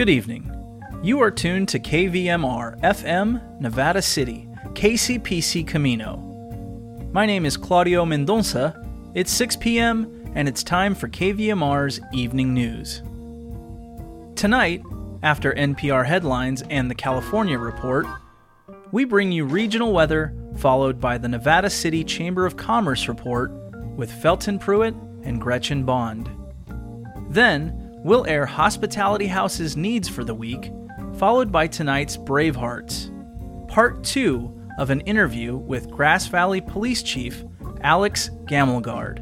Good evening. You are tuned to KVMR FM, Nevada City, KCPC Camino. My name is Claudio Mendonça. It's 6 p.m., and it's time for KVMR's Evening News. Tonight, after NPR headlines and the California Report, we bring you regional weather followed by the Nevada City Chamber of Commerce report with Felton Pruitt and Gretchen Bond. Then, we'll air Hospitality House's needs for the week, followed by tonight's Bravehearts, part two of an interview with Grass Valley Police Chief Alex Gammelgard.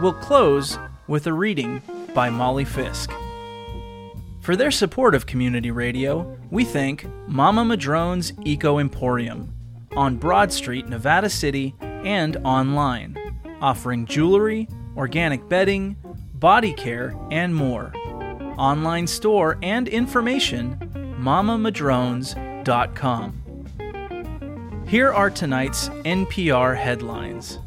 We'll close with a reading by Molly Fisk. For their support of community radio, we thank Mama Madrone's Eco Emporium on Broad Street, Nevada City, and online, offering jewelry, organic bedding, body care, and more. Online store and information mamamadrones.com. Here are tonight's NPR headlines.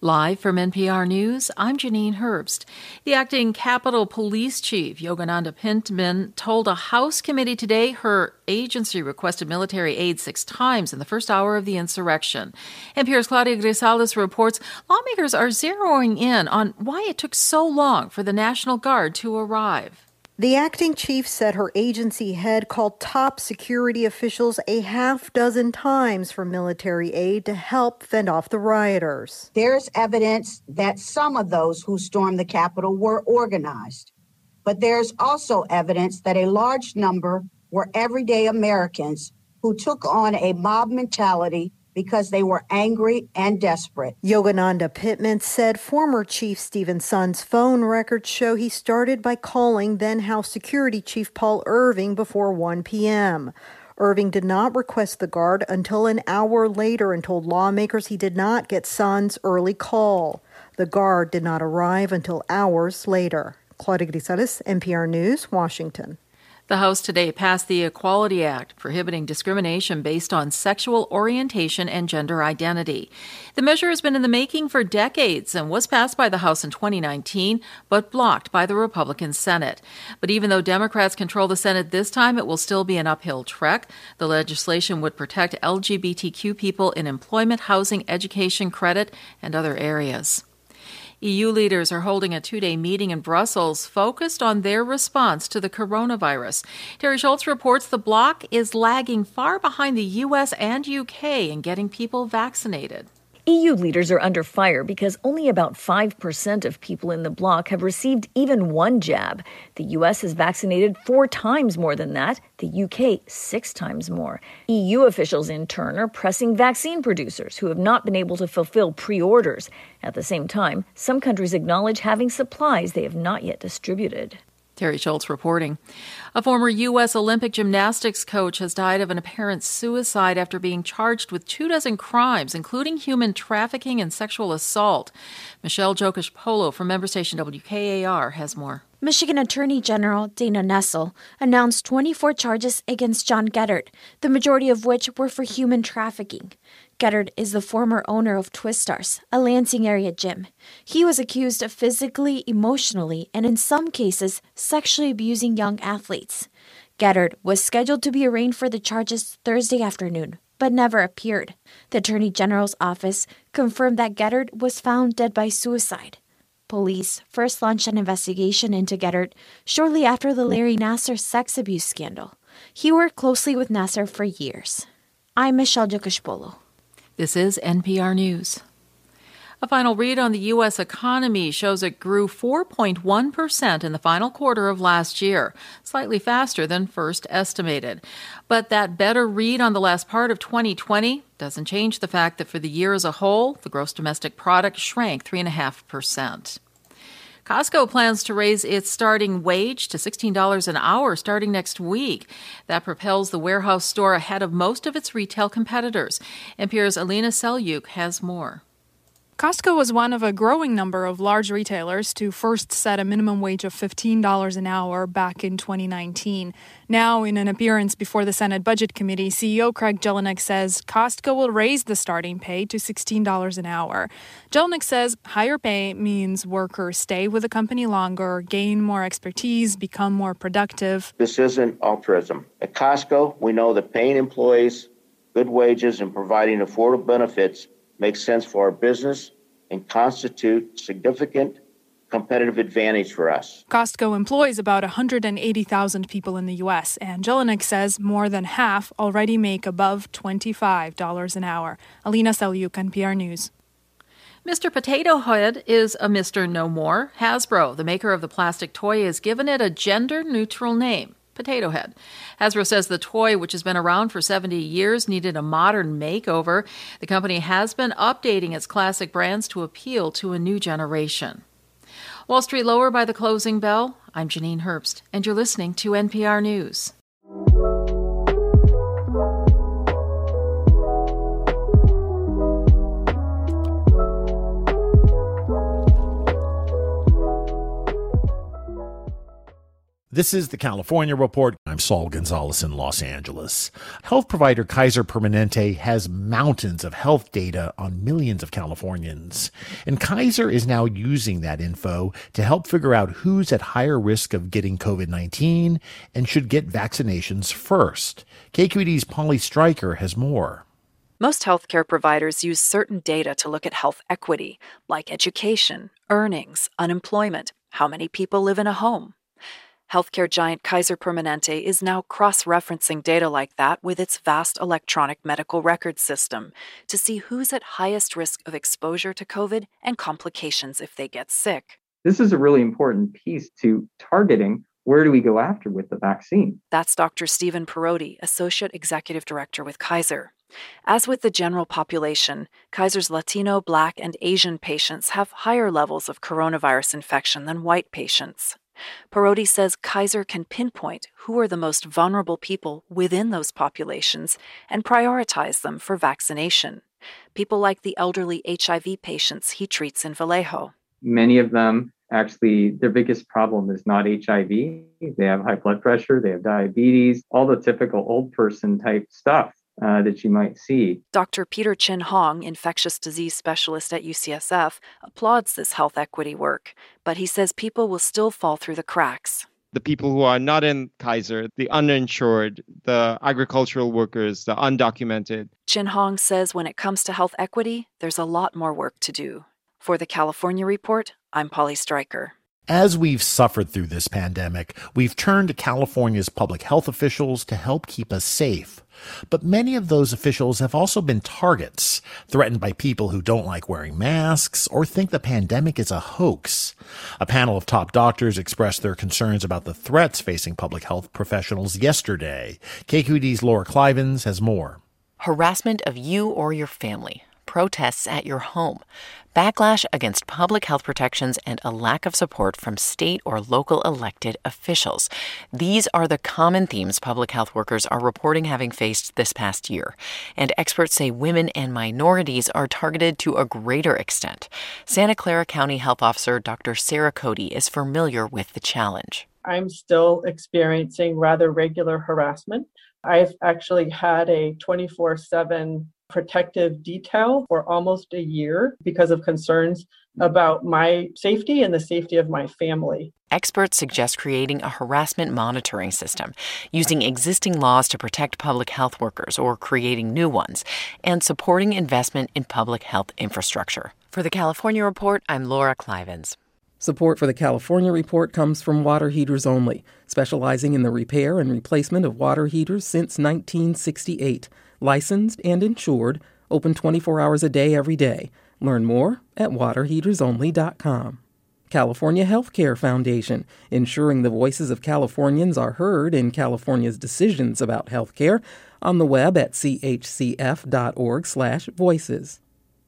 Live from NPR News, I'm Janine Herbst. The acting Capitol Police Chief, Yogananda Pittman, told a House committee today her agency requested military aid six times in the first hour of the insurrection. NPR's Claudia Grisales reports lawmakers are zeroing in on why it took so long for the National Guard to arrive. The acting chief said her agency head called top security officials a half dozen times for military aid to help fend off the rioters. There's evidence that some of those who stormed the Capitol were organized, but there's also evidence that a large number were everyday Americans who took on a mob mentality because they were angry and desperate. Yogananda Pittman said former Chief Steven Sund's phone records show he started by calling then House Security Chief Paul Irving before 1 p.m. Irving did not request the guard until an hour later and told lawmakers he did not get Sund's early call. The guard did not arrive until hours later. Claudia Grisales, NPR News, Washington. The House today passed the Equality Act, prohibiting discrimination based on sexual orientation and gender identity. The measure has been in the making for decades and was passed by the House in 2019, but blocked by the Republican Senate. But even though Democrats control the Senate this time, it will still be an uphill trek. The legislation would protect LGBTQ people in employment, housing, education, credit, and other areas. EU leaders are holding a two day meeting in Brussels focused on their response to the coronavirus. Teri Schultz reports the bloc is lagging far behind the US and UK in getting people vaccinated. EU leaders are under fire because only about 5% of people in the bloc have received even one jab. The US has vaccinated four times more than that, the UK six times more. EU officials, in turn, are pressing vaccine producers who have not been able to fulfill pre orders. At the same time, some countries acknowledge having supplies they have not yet distributed. Teri Schultz reporting. A former U.S. Olympic gymnastics coach has died of an apparent suicide after being charged with two dozen crimes, including human trafficking and sexual assault. Michelle Jokisch Polo from member station WKAR has more. Michigan Attorney General Dana Nessel announced 24 charges against John Geddert, the majority of which were for human trafficking. Geddert is the former owner of Twistars, a Lansing area gym. He was accused of physically, emotionally, and in some cases, sexually abusing young athletes. Geddert was scheduled to be arraigned for the charges Thursday afternoon, but never appeared. The Attorney General's office confirmed that Geddert was found dead by suicide. Police first launched an investigation into Geddert shortly after the Larry Nassar sex abuse scandal. He worked closely with Nassar for years. I'm Michelle Jokisch-Polo. This is NPR News. A final read on the U.S. economy shows it grew 4.1% in the final quarter of last year, slightly faster than first estimated. But that better read on the last part of 2020 doesn't change the fact that for the year as a whole, the gross domestic product shrank 3.5%. Costco plans to raise its starting wage to $16 an hour starting next week. That propels the warehouse store ahead of most of its retail competitors. NPR's Alina Selyukh has more. Costco was one of a growing number of large retailers to first set a minimum wage of $15 an hour back in 2019. Now, in an appearance before the Senate Budget Committee, CEO Craig Jelinek says Costco will raise the starting pay to $16 an hour. Jelinek says higher pay means workers stay with the company longer, gain more expertise, become more productive. This isn't altruism. At Costco, we know that paying employees good wages and providing affordable benefits makes sense for our business and constitute significant competitive advantage for us. Costco employs about 180,000 people in the U.S., and Jelinek says more than half already make above $25 an hour. Alina Selyukh, NPR News. Mr. Potato Head is a Mr. No More. Hasbro, the maker of the plastic toy, has given it a gender neutral name. Potato Head. Hasbro says the toy, which has been around for 70 years, needed a modern makeover. The company has been updating its classic brands to appeal to a new generation. Wall Street lower by the closing bell. I'm Janine Herbst, and you're listening to NPR News. This is the California Report. I'm Saul Gonzalez in Los Angeles. Health provider Kaiser Permanente has mountains of health data on millions of Californians. And Kaiser is now using that info to help figure out who's at higher risk of getting COVID 19 and should get vaccinations first. KQED's Polly Stryker has more. Most healthcare providers use certain data to look at health equity, like education, earnings, unemployment, how many people live in a home. Healthcare giant Kaiser Permanente is now cross referencing data like that with its vast electronic medical record system to see who's at highest risk of exposure to COVID and complications if they get sick. This is a really important piece to targeting where do we go after with the vaccine? That's Dr. Stephen Parodi, Associate Executive Director with Kaiser. As with the general population, Kaiser's Latino, Black, and Asian patients have higher levels of coronavirus infection than white patients. Parodi says Kaiser can pinpoint who are the most vulnerable people within those populations and prioritize them for vaccination. People like the elderly HIV patients he treats in Vallejo. Many of them actually, their biggest problem is not HIV. They have high blood pressure, they have diabetes, all the typical old person type stuff uh, that you might see. Dr. Peter Chin Hong, infectious disease specialist at UCSF, applauds this health equity work, but he says people will still fall through the cracks. The people who are not in Kaiser, the uninsured, the agricultural workers, the undocumented. Chin Hong says when it comes to health equity, there's a lot more work to do. For the California Report, I'm Polly Stryker. As we've suffered through this pandemic, we've turned to California's public health officials to help keep us safe. But many of those officials have also been targets, threatened by people who don't like wearing masks or think the pandemic is a hoax. A panel of top doctors expressed their concerns about the threats facing public health professionals yesterday. KQED's Laura Klivans has more. Harassment of you or your family protests at your home, backlash against public health protections, and a lack of support from state or local elected officials. These are the common themes public health workers are reporting having faced this past year. And experts say women and minorities are targeted to a greater extent. Santa Clara County Health Officer Dr. Sarah Cody is familiar with the challenge. I'm still experiencing rather regular harassment. I've actually had a 24 7 protective detail for almost a year because of concerns about my safety and the safety of my family. Experts suggest creating a harassment monitoring system, using existing laws to protect public health workers or creating new ones, and supporting investment in public health infrastructure. For the California Report, I'm Laura Klivans. Support for the California Report comes from Water Heaters Only, specializing in the repair and replacement of water heaters since 1968 licensed and insured, open 24 hours a day every day. Learn more at waterheatersonly.com. California Healthcare Foundation, ensuring the voices of Californians are heard in California's decisions about healthcare on the web at chcf.org/voices.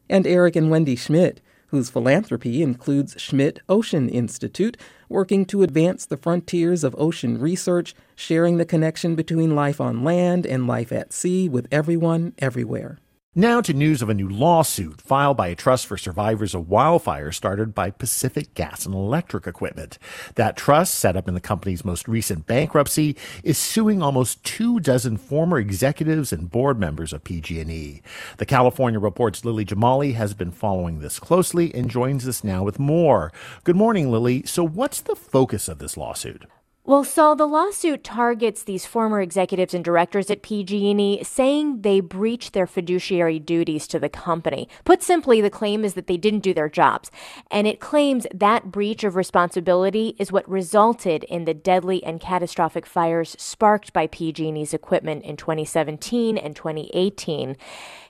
And Eric and Wendy Schmidt, whose philanthropy includes Schmidt Ocean Institute, working to advance the frontiers of ocean research, sharing the connection between life on land and life at sea with everyone, everywhere. Now to news of a new lawsuit filed by a trust for survivors of wildfires started by Pacific Gas and Electric Equipment. That trust, set up in the company's most recent bankruptcy, is suing almost two dozen former executives and board members of PG&E. The California Report's Lily Jamali has been following this closely and joins us now with more. Good morning, Lily. So what's the focus of this lawsuit? Well, Saul, the lawsuit targets these former executives and directors at PG&E, saying they breached their fiduciary duties to the company. Put simply, the claim is that they didn't do their jobs, and it claims that breach of responsibility is what resulted in the deadly and catastrophic fires sparked by PG&E's equipment in 2017 and 2018.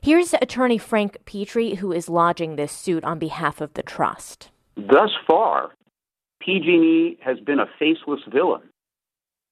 Here's attorney Frank Pitre, who is lodging this suit on behalf of the trust. Thus far, PG&E has been a faceless villain.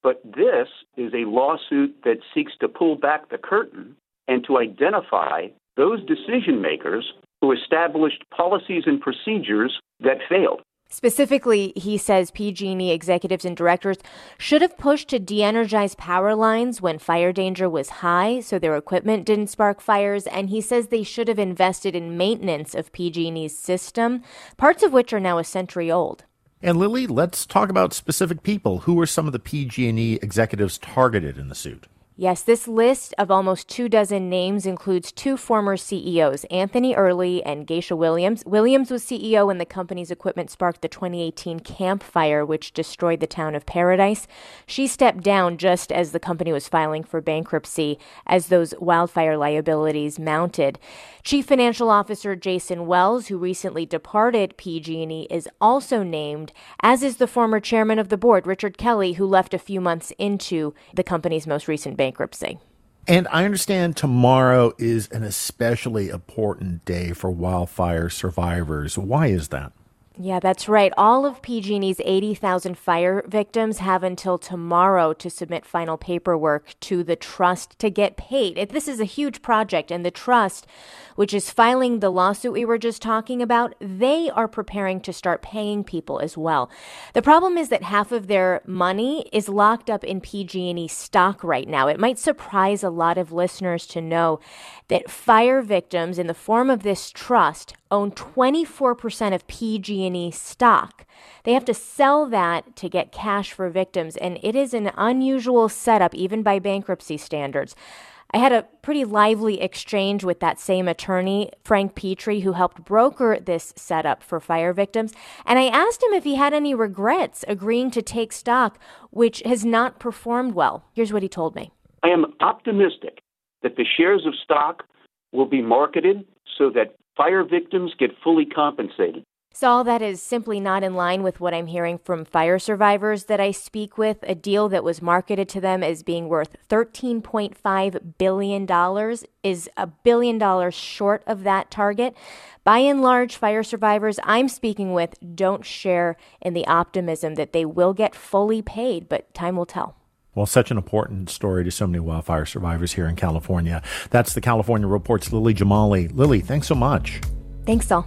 But this is a lawsuit that seeks to pull back the curtain and to identify those decision makers who established policies and procedures that failed. Specifically, he says PG&E executives and directors should have pushed to de-energize power lines when fire danger was high so their equipment didn't spark fires and he says they should have invested in maintenance of PG&E's system, parts of which are now a century old. And Lily, let's talk about specific people. Who were some of the PG&E executives targeted in the suit? Yes, this list of almost two dozen names includes two former CEOs, Anthony Early and Geisha Williams. Williams was CEO when the company's equipment sparked the 2018 Camp Fire, which destroyed the town of Paradise. She stepped down just as the company was filing for bankruptcy as those wildfire liabilities mounted. Chief Financial Officer Jason Wells, who recently departed PG&E, is also named, as is the former chairman of the board, Richard Kelly, who left a few months into the company's most recent bankruptcy bankruptcy. And I understand tomorrow is an especially important day for wildfire survivors. Why is that? Yeah, that's right. All of PG&E's 80,000 fire victims have until tomorrow to submit final paperwork to the trust to get paid. This is a huge project, and the trust, which is filing the lawsuit we were just talking about, they are preparing to start paying people as well. The problem is that half of their money is locked up in PG&E stock right now. It might surprise a lot of listeners to know that fire victims in the form of this trust own 24% of PG&E stock. They have to sell that to get cash for victims and it is an unusual setup even by bankruptcy standards. I had a pretty lively exchange with that same attorney, Frank Pitre, who helped broker this setup for fire victims. And I asked him if he had any regrets agreeing to take stock, which has not performed well. Here's what he told me I am optimistic that the shares of stock will be marketed so that fire victims get fully compensated. Saul, that is simply not in line with what I'm hearing from fire survivors that I speak with. A deal that was marketed to them as being worth $13.5 billion is a billion dollars short of that target. By and large, fire survivors I'm speaking with don't share in the optimism that they will get fully paid, but time will tell. Well, such an important story to so many wildfire survivors here in California. That's the California Report's Lily Jamali. Lily, thanks so much. Thanks, Saul.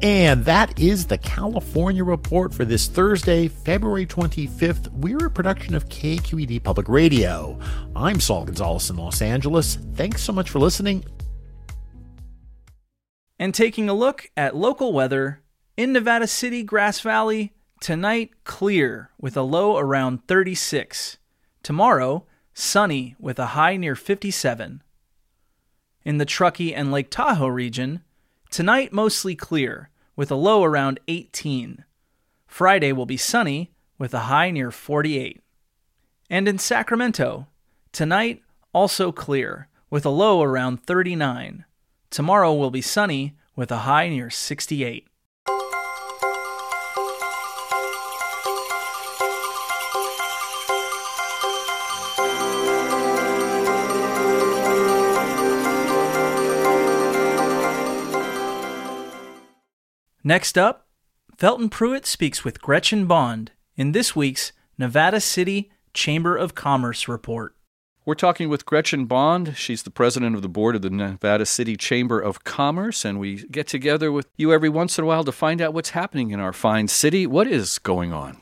And that is the California Report for this Thursday, February 25th. We're a production of KQED Public Radio. I'm Saul Gonzalez in Los Angeles. Thanks so much for listening. And taking a look at local weather in Nevada City, Grass Valley, Tonight, clear with a low around 36. Tomorrow, sunny with a high near 57. In the Truckee and Lake Tahoe region, tonight mostly clear with a low around 18. Friday will be sunny with a high near 48. And in Sacramento, tonight also clear with a low around 39. Tomorrow will be sunny with a high near 68. Next up, Felton Pruitt speaks with Gretchen Bond in this week's Nevada City Chamber of Commerce report. We're talking with Gretchen Bond. She's the president of the board of the Nevada City Chamber of Commerce, and we get together with you every once in a while to find out what's happening in our fine city. What is going on?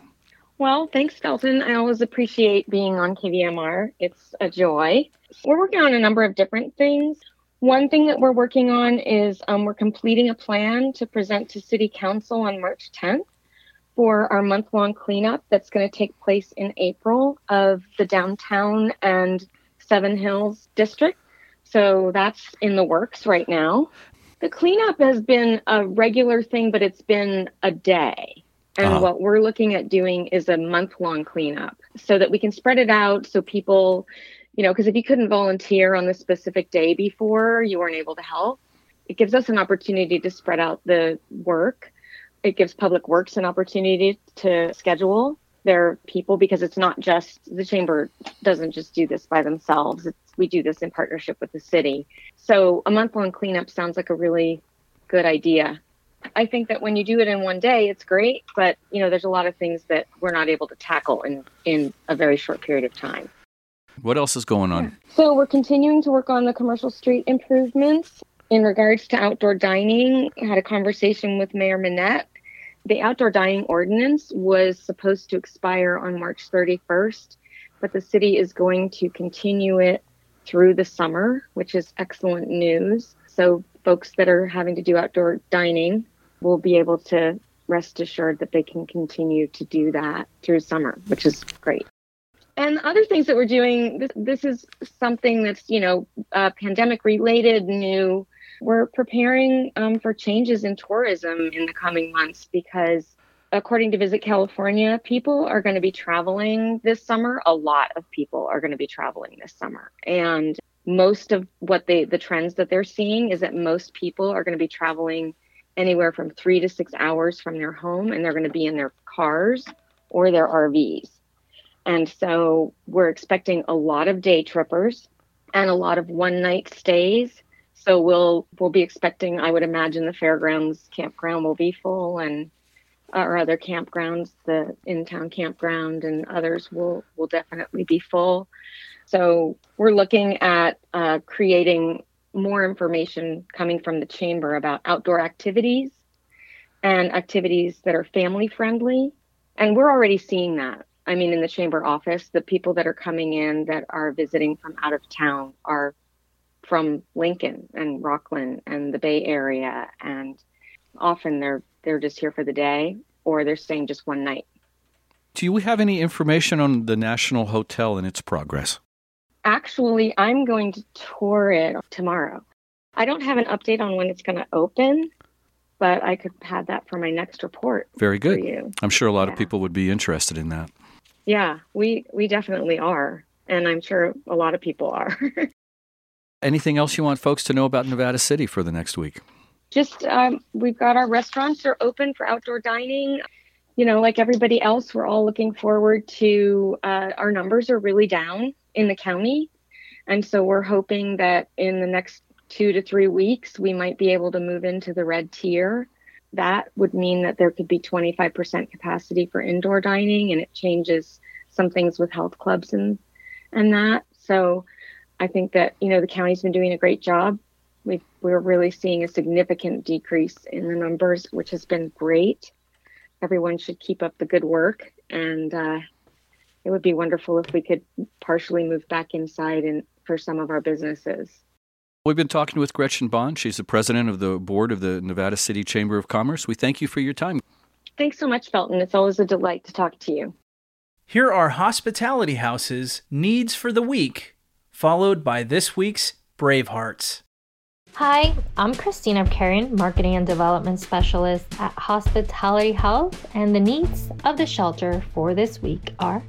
Well, thanks, Felton. I always appreciate being on KVMR. It's a joy. We're working on a number of different things. One thing that we're working on is um, we're completing a plan to present to City Council on March 10th for our month long cleanup that's going to take place in April of the downtown and Seven Hills district. So that's in the works right now. The cleanup has been a regular thing, but it's been a day. And uh-huh. what we're looking at doing is a month long cleanup so that we can spread it out so people, you know, because if you couldn't volunteer on the specific day before, you weren't able to help. It gives us an opportunity to spread out the work. It gives Public Works an opportunity to schedule their people because it's not just the chamber doesn't just do this by themselves. It's, we do this in partnership with the city. So a month long cleanup sounds like a really good idea I think that when you do it in one day, it's great, but you know, there's a lot of things that we're not able to tackle in in a very short period of time. What else is going on? So we're continuing to work on the commercial street improvements in regards to outdoor dining. I had a conversation with Mayor Minette. The outdoor dining ordinance was supposed to expire on March 31st, but the city is going to continue it through the summer, which is excellent news. So folks that are having to do outdoor dining will be able to rest assured that they can continue to do that through summer, which is great. And other things that we're doing, this, this is something that's, you know, uh, pandemic related, new. We're preparing um, for changes in tourism in the coming months because, according to Visit California, people are going to be traveling this summer. A lot of people are going to be traveling this summer. And most of what they, the trends that they're seeing is that most people are going to be traveling anywhere from three to six hours from their home and they're going to be in their cars or their RVs. And so we're expecting a lot of day trippers and a lot of one night stays. So we'll we'll be expecting, I would imagine the fairgrounds campground will be full and our other campgrounds, the in-town campground and others will will definitely be full. So we're looking at uh, creating more information coming from the chamber about outdoor activities and activities that are family friendly. And we're already seeing that. I mean, in the chamber office, the people that are coming in that are visiting from out of town are from Lincoln and Rocklin and the Bay Area, and often they're they're just here for the day or they're staying just one night. Do you have any information on the National Hotel and its progress? Actually, I'm going to tour it tomorrow. I don't have an update on when it's going to open, but I could have that for my next report. Very good. I'm sure a lot yeah. of people would be interested in that. Yeah, we we definitely are, and I'm sure a lot of people are. Anything else you want folks to know about Nevada City for the next week? Just um, we've got our restaurants are open for outdoor dining. You know, like everybody else, we're all looking forward to. Uh, our numbers are really down in the county. And so we're hoping that in the next two to three weeks, we might be able to move into the red tier. That would mean that there could be 25% capacity for indoor dining, and it changes some things with health clubs and and that. So I think that you know the county's been doing a great job. we we're really seeing a significant decrease in the numbers, which has been great. Everyone should keep up the good work, and uh, it would be wonderful if we could partially move back inside and for some of our businesses. We've been talking with Gretchen Bond. She's the president of the board of the Nevada City Chamber of Commerce. We thank you for your time. Thanks so much, Felton. It's always a delight to talk to you. Here are Hospitality House's needs for the week, followed by this week's Bravehearts. Hi, I'm Christina Karen, Marketing and Development Specialist at Hospitality House, and the needs of the shelter for this week are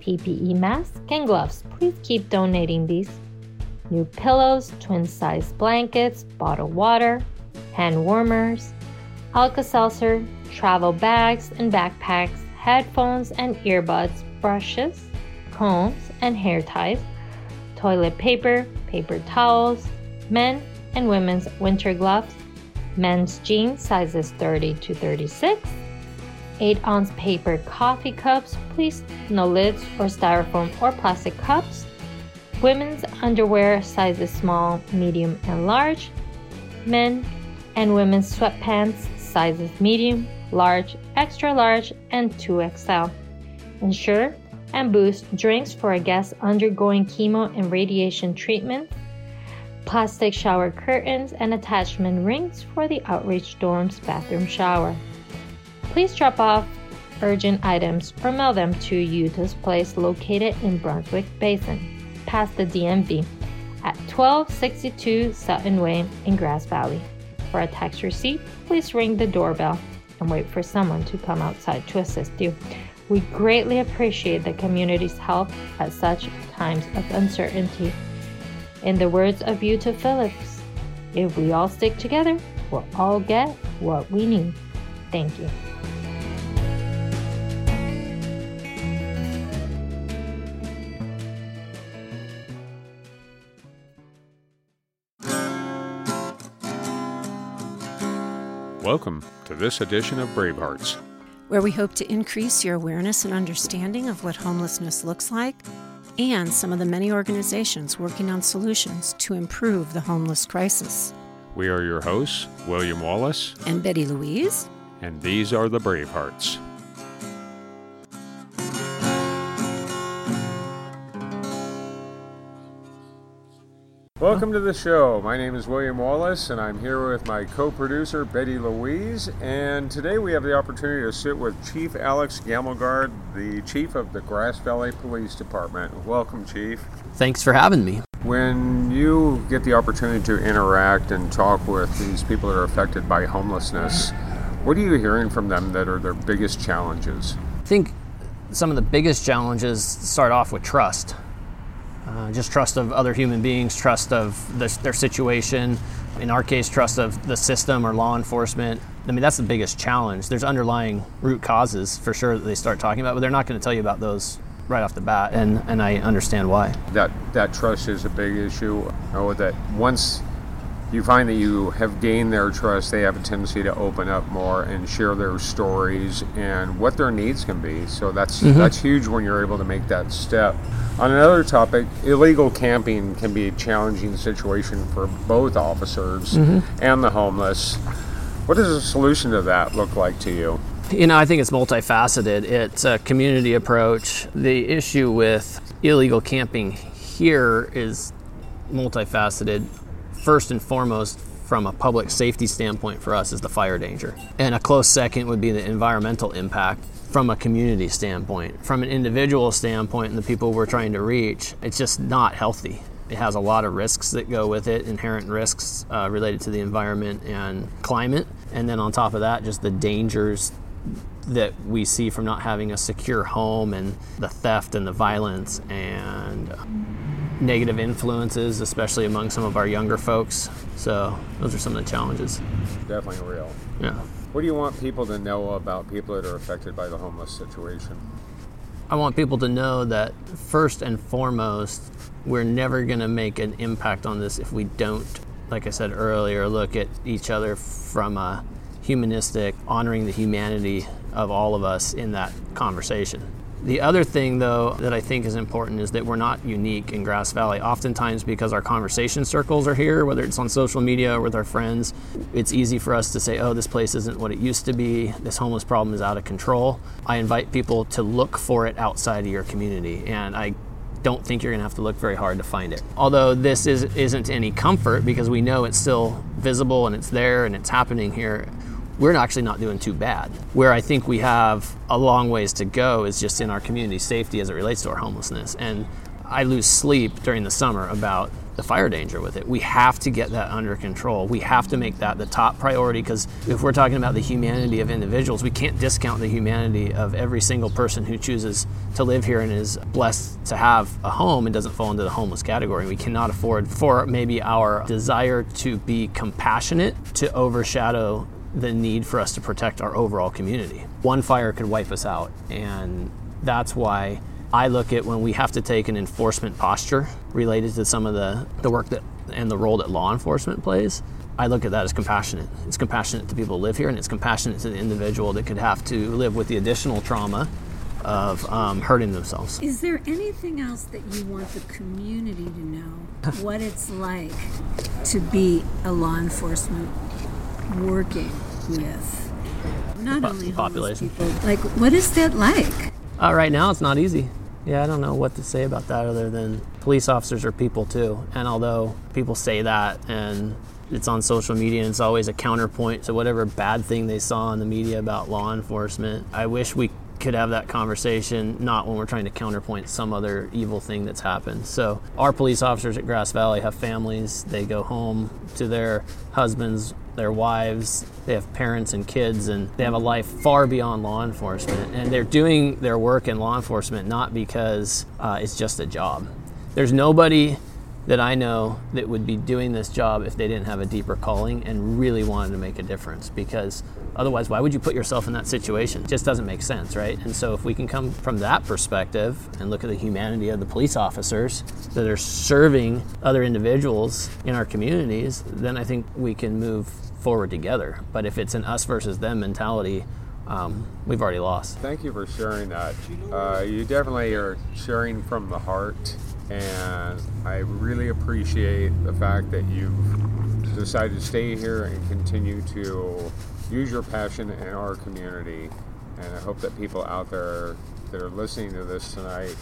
PPE masks, and gloves. Please keep donating these. New pillows, twin size blankets, bottled water, hand warmers, Alka Seltzer, travel bags and backpacks, headphones and earbuds, brushes, combs and hair ties, toilet paper, paper towels, men and women's winter gloves, men's jeans sizes 30 to 36 8 ounce paper coffee cups, please no lids or styrofoam or plastic cups. Women's underwear sizes small, medium, and large. Men and women's sweatpants sizes medium, large, extra large, and 2XL. Ensure and boost drinks for a guest undergoing chemo and radiation treatment, plastic shower curtains, and attachment rings for the outreach dorm's bathroom shower. Please drop off urgent items or mail them to Utah's Place located in Brunswick Basin, past the DMV, at 1262 Sutton Way in Grass Valley. For a tax receipt, please ring the doorbell and wait for someone to come outside to assist you. We greatly appreciate the community's help at such times of uncertainty. In the words of Utah Phillips, if we all stick together, we'll all get what we need. Thank you. Welcome to this edition of Bravehearts, where we hope to increase your awareness and understanding of what homelessness looks like and some of the many organizations working on solutions to improve the homeless crisis. We are your hosts, William Wallace and Betty Louise, and these are the Bravehearts. Welcome to the show. My name is William Wallace, and I'm here with my co producer, Betty Louise. And today we have the opportunity to sit with Chief Alex Gammelgard, the Chief of the Grass Valley Police Department. Welcome, Chief. Thanks for having me. When you get the opportunity to interact and talk with these people that are affected by homelessness, what are you hearing from them that are their biggest challenges? I think some of the biggest challenges start off with trust. Uh, just trust of other human beings, trust of the, their situation. In our case, trust of the system or law enforcement. I mean, that's the biggest challenge. There's underlying root causes for sure that they start talking about, but they're not going to tell you about those right off the bat, and, and I understand why. That that trust is a big issue. Know that once you find that you have gained their trust, they have a tendency to open up more and share their stories and what their needs can be. So that's mm-hmm. that's huge when you're able to make that step. On another topic, illegal camping can be a challenging situation for both officers mm-hmm. and the homeless. What does a solution to that look like to you? You know, I think it's multifaceted. It's a community approach. The issue with illegal camping here is multifaceted first and foremost from a public safety standpoint for us is the fire danger. And a close second would be the environmental impact from a community standpoint. From an individual standpoint and the people we're trying to reach, it's just not healthy. It has a lot of risks that go with it, inherent risks uh, related to the environment and climate. And then on top of that, just the dangers that we see from not having a secure home and the theft and the violence and negative influences, especially among some of our younger folks. So those are some of the challenges. Definitely real. Yeah. What do you want people to know about people that are affected by the homeless situation? I want people to know that first and foremost, we're never going to make an impact on this if we don't, like I said earlier, look at each other from a humanistic, honoring the humanity of all of us in that conversation. The other thing, though, that I think is important is that we're not unique in Grass Valley. Oftentimes, because our conversation circles are here, whether it's on social media or with our friends, it's easy for us to say, oh, this place isn't what it used to be. This homeless problem is out of control. I invite people to look for it outside of your community. And I don't think you're going to have to look very hard to find it. Although this is, isn't any comfort because we know it's still visible and it's there and it's happening here we're actually not doing too bad. Where I think we have a long ways to go is just in our community safety as it relates to our homelessness. And I lose sleep during the summer about the fire danger with it. We have to get that under control. We have to make that the top priority because if we're talking about the humanity of individuals, we can't discount the humanity of every single person who chooses to live here and is blessed to have a home and doesn't fall into the homeless category. We cannot afford for maybe our desire to be compassionate to overshadow the need for us to protect our overall community. One fire could wipe us out, and that's why I look at when we have to take an enforcement posture related to some of the, the work that and the role that law enforcement plays. I look at that as compassionate. It's compassionate to people who live here, and it's compassionate to the individual that could have to live with the additional trauma of um, hurting themselves. Is there anything else that you want the community to know? what it's like to be a law enforcement working with not only population people. Like, what is that like? Uh, right now, it's not easy. Yeah, I don't know what to say about that other than police officers are people too. And although people say that and it's on social media and it's always a counterpoint to whatever bad thing they saw in the media about law enforcement, I wish we could have that conversation not when we're trying to counterpoint some other evil thing that's happened. So, our police officers at Grass Valley have families. They go home to their husbands, their wives, they have parents and kids, and they have a life far beyond law enforcement. And they're doing their work in law enforcement not because uh, it's just a job. There's nobody that I know that would be doing this job if they didn't have a deeper calling and really wanted to make a difference because otherwise why would you put yourself in that situation? It just doesn't make sense right? And so if we can come from that perspective and look at the humanity of the police officers that are serving other individuals in our communities then i think we can move forward together. But if it's an us versus them mentality um, we've already lost. Thank you for sharing that. Uh, you definitely are sharing from the heart and I really appreciate the fact that you've decided to stay here and continue to use your passion in our community. And I hope that people out there that are listening to this tonight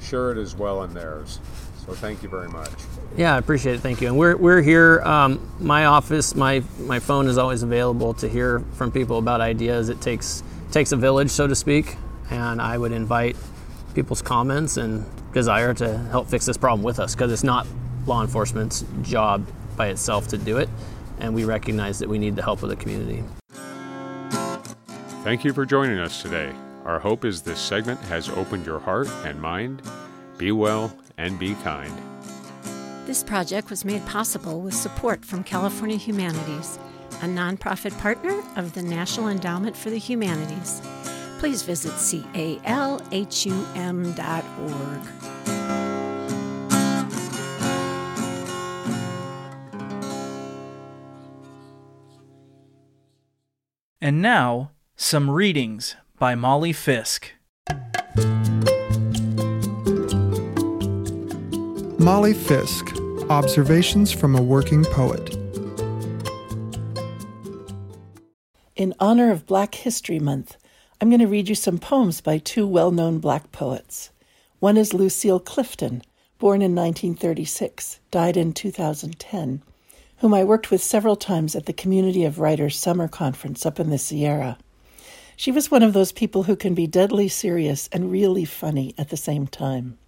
share it as well in theirs. So thank you very much. Yeah, I appreciate it. Thank you. And we're, we're here. Um, my office, my my phone is always available to hear from people about ideas. It takes takes a village, so to speak. And I would invite people's comments and desire to help fix this problem with us because it's not law enforcement's job by itself to do it, and we recognize that we need the help of the community. Thank you for joining us today. Our hope is this segment has opened your heart and mind. Be well and be kind. This project was made possible with support from California Humanities, a nonprofit partner of the National Endowment for the Humanities please visit calhum.org. And now, some readings by Molly Fisk. Molly Fisk Observations from a Working Poet. In honor of Black History Month, I'm going to read you some poems by two well known black poets. One is Lucille Clifton, born in 1936, died in 2010, whom I worked with several times at the Community of Writers Summer Conference up in the Sierra. She was one of those people who can be deadly serious and really funny at the same time.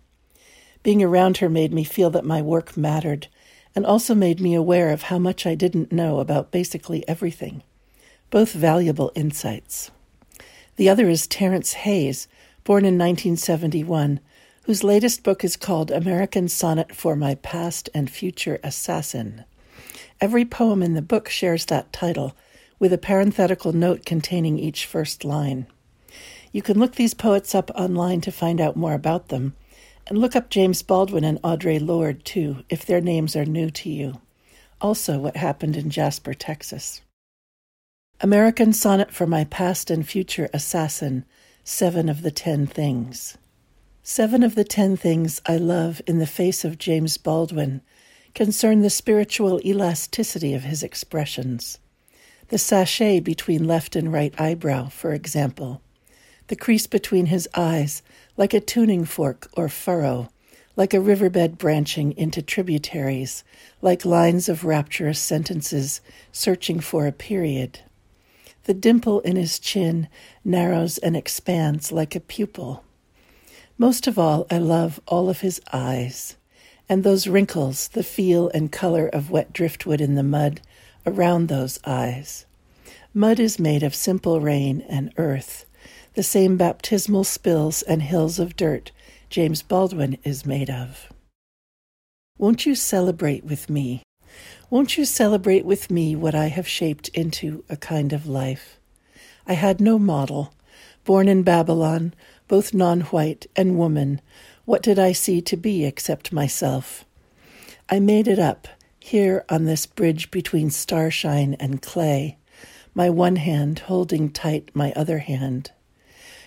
Being around her made me feel that my work mattered and also made me aware of how much I didn't know about basically everything. Both valuable insights. The other is Terrence Hayes, born in 1971, whose latest book is called American Sonnet for My Past and Future Assassin. Every poem in the book shares that title, with a parenthetical note containing each first line. You can look these poets up online to find out more about them, and look up James Baldwin and Audre Lorde, too, if their names are new to you. Also, what happened in Jasper, Texas. American Sonnet for My Past and Future Assassin Seven of the Ten Things. Seven of the ten things I love in the face of James Baldwin concern the spiritual elasticity of his expressions. The sachet between left and right eyebrow, for example. The crease between his eyes, like a tuning fork or furrow, like a riverbed branching into tributaries, like lines of rapturous sentences searching for a period. The dimple in his chin narrows and expands like a pupil. Most of all, I love all of his eyes, and those wrinkles, the feel and color of wet driftwood in the mud around those eyes. Mud is made of simple rain and earth, the same baptismal spills and hills of dirt James Baldwin is made of. Won't you celebrate with me won't you celebrate with me what I have shaped into a kind of life? I had no model. Born in Babylon, both non white and woman, what did I see to be except myself? I made it up, here on this bridge between starshine and clay, my one hand holding tight my other hand.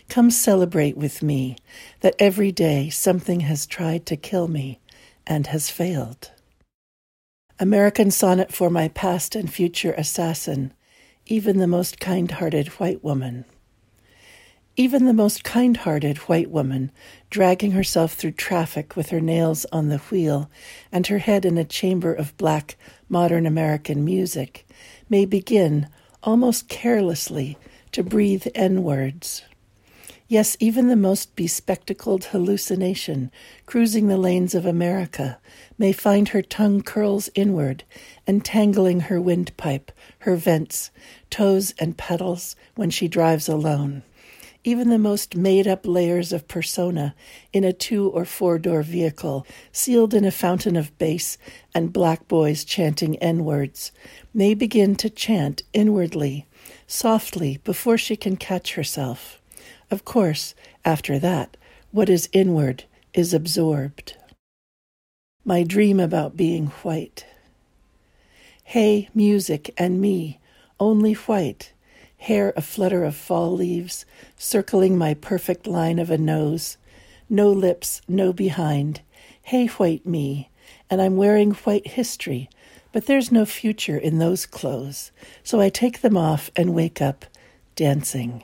Come celebrate with me that every day something has tried to kill me and has failed. American Sonnet for My Past and Future Assassin, even the most kind hearted white woman. Even the most kind hearted white woman, dragging herself through traffic with her nails on the wheel and her head in a chamber of black modern American music, may begin, almost carelessly, to breathe N words. Yes, even the most bespectacled hallucination, cruising the lanes of America, may find her tongue curls inward, entangling her windpipe, her vents, toes, and pedals when she drives alone. Even the most made up layers of persona in a two or four door vehicle, sealed in a fountain of bass and black boys chanting N words, may begin to chant inwardly, softly, before she can catch herself. Of course, after that, what is inward is absorbed. My dream about being white. Hey, music and me, only white, hair a flutter of fall leaves, circling my perfect line of a nose, no lips, no behind. Hey, white me, and I'm wearing white history, but there's no future in those clothes, so I take them off and wake up dancing.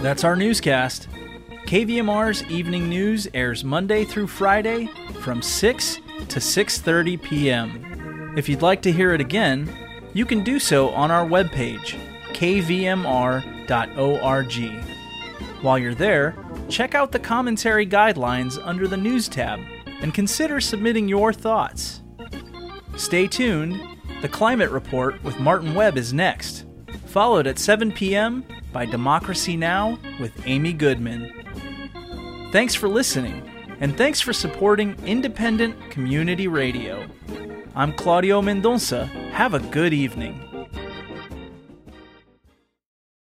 That's our newscast. KVMR's Evening News airs Monday through Friday from 6 to 6:30 p.m. If you'd like to hear it again, you can do so on our webpage, kvmr.org. While you're there, check out the commentary guidelines under the News tab and consider submitting your thoughts. Stay tuned. The Climate Report with Martin Webb is next, followed at 7 p.m by Democracy Now! with Amy Goodman. Thanks for listening, and thanks for supporting independent community radio. I'm Claudio Mendonça. Have a good evening.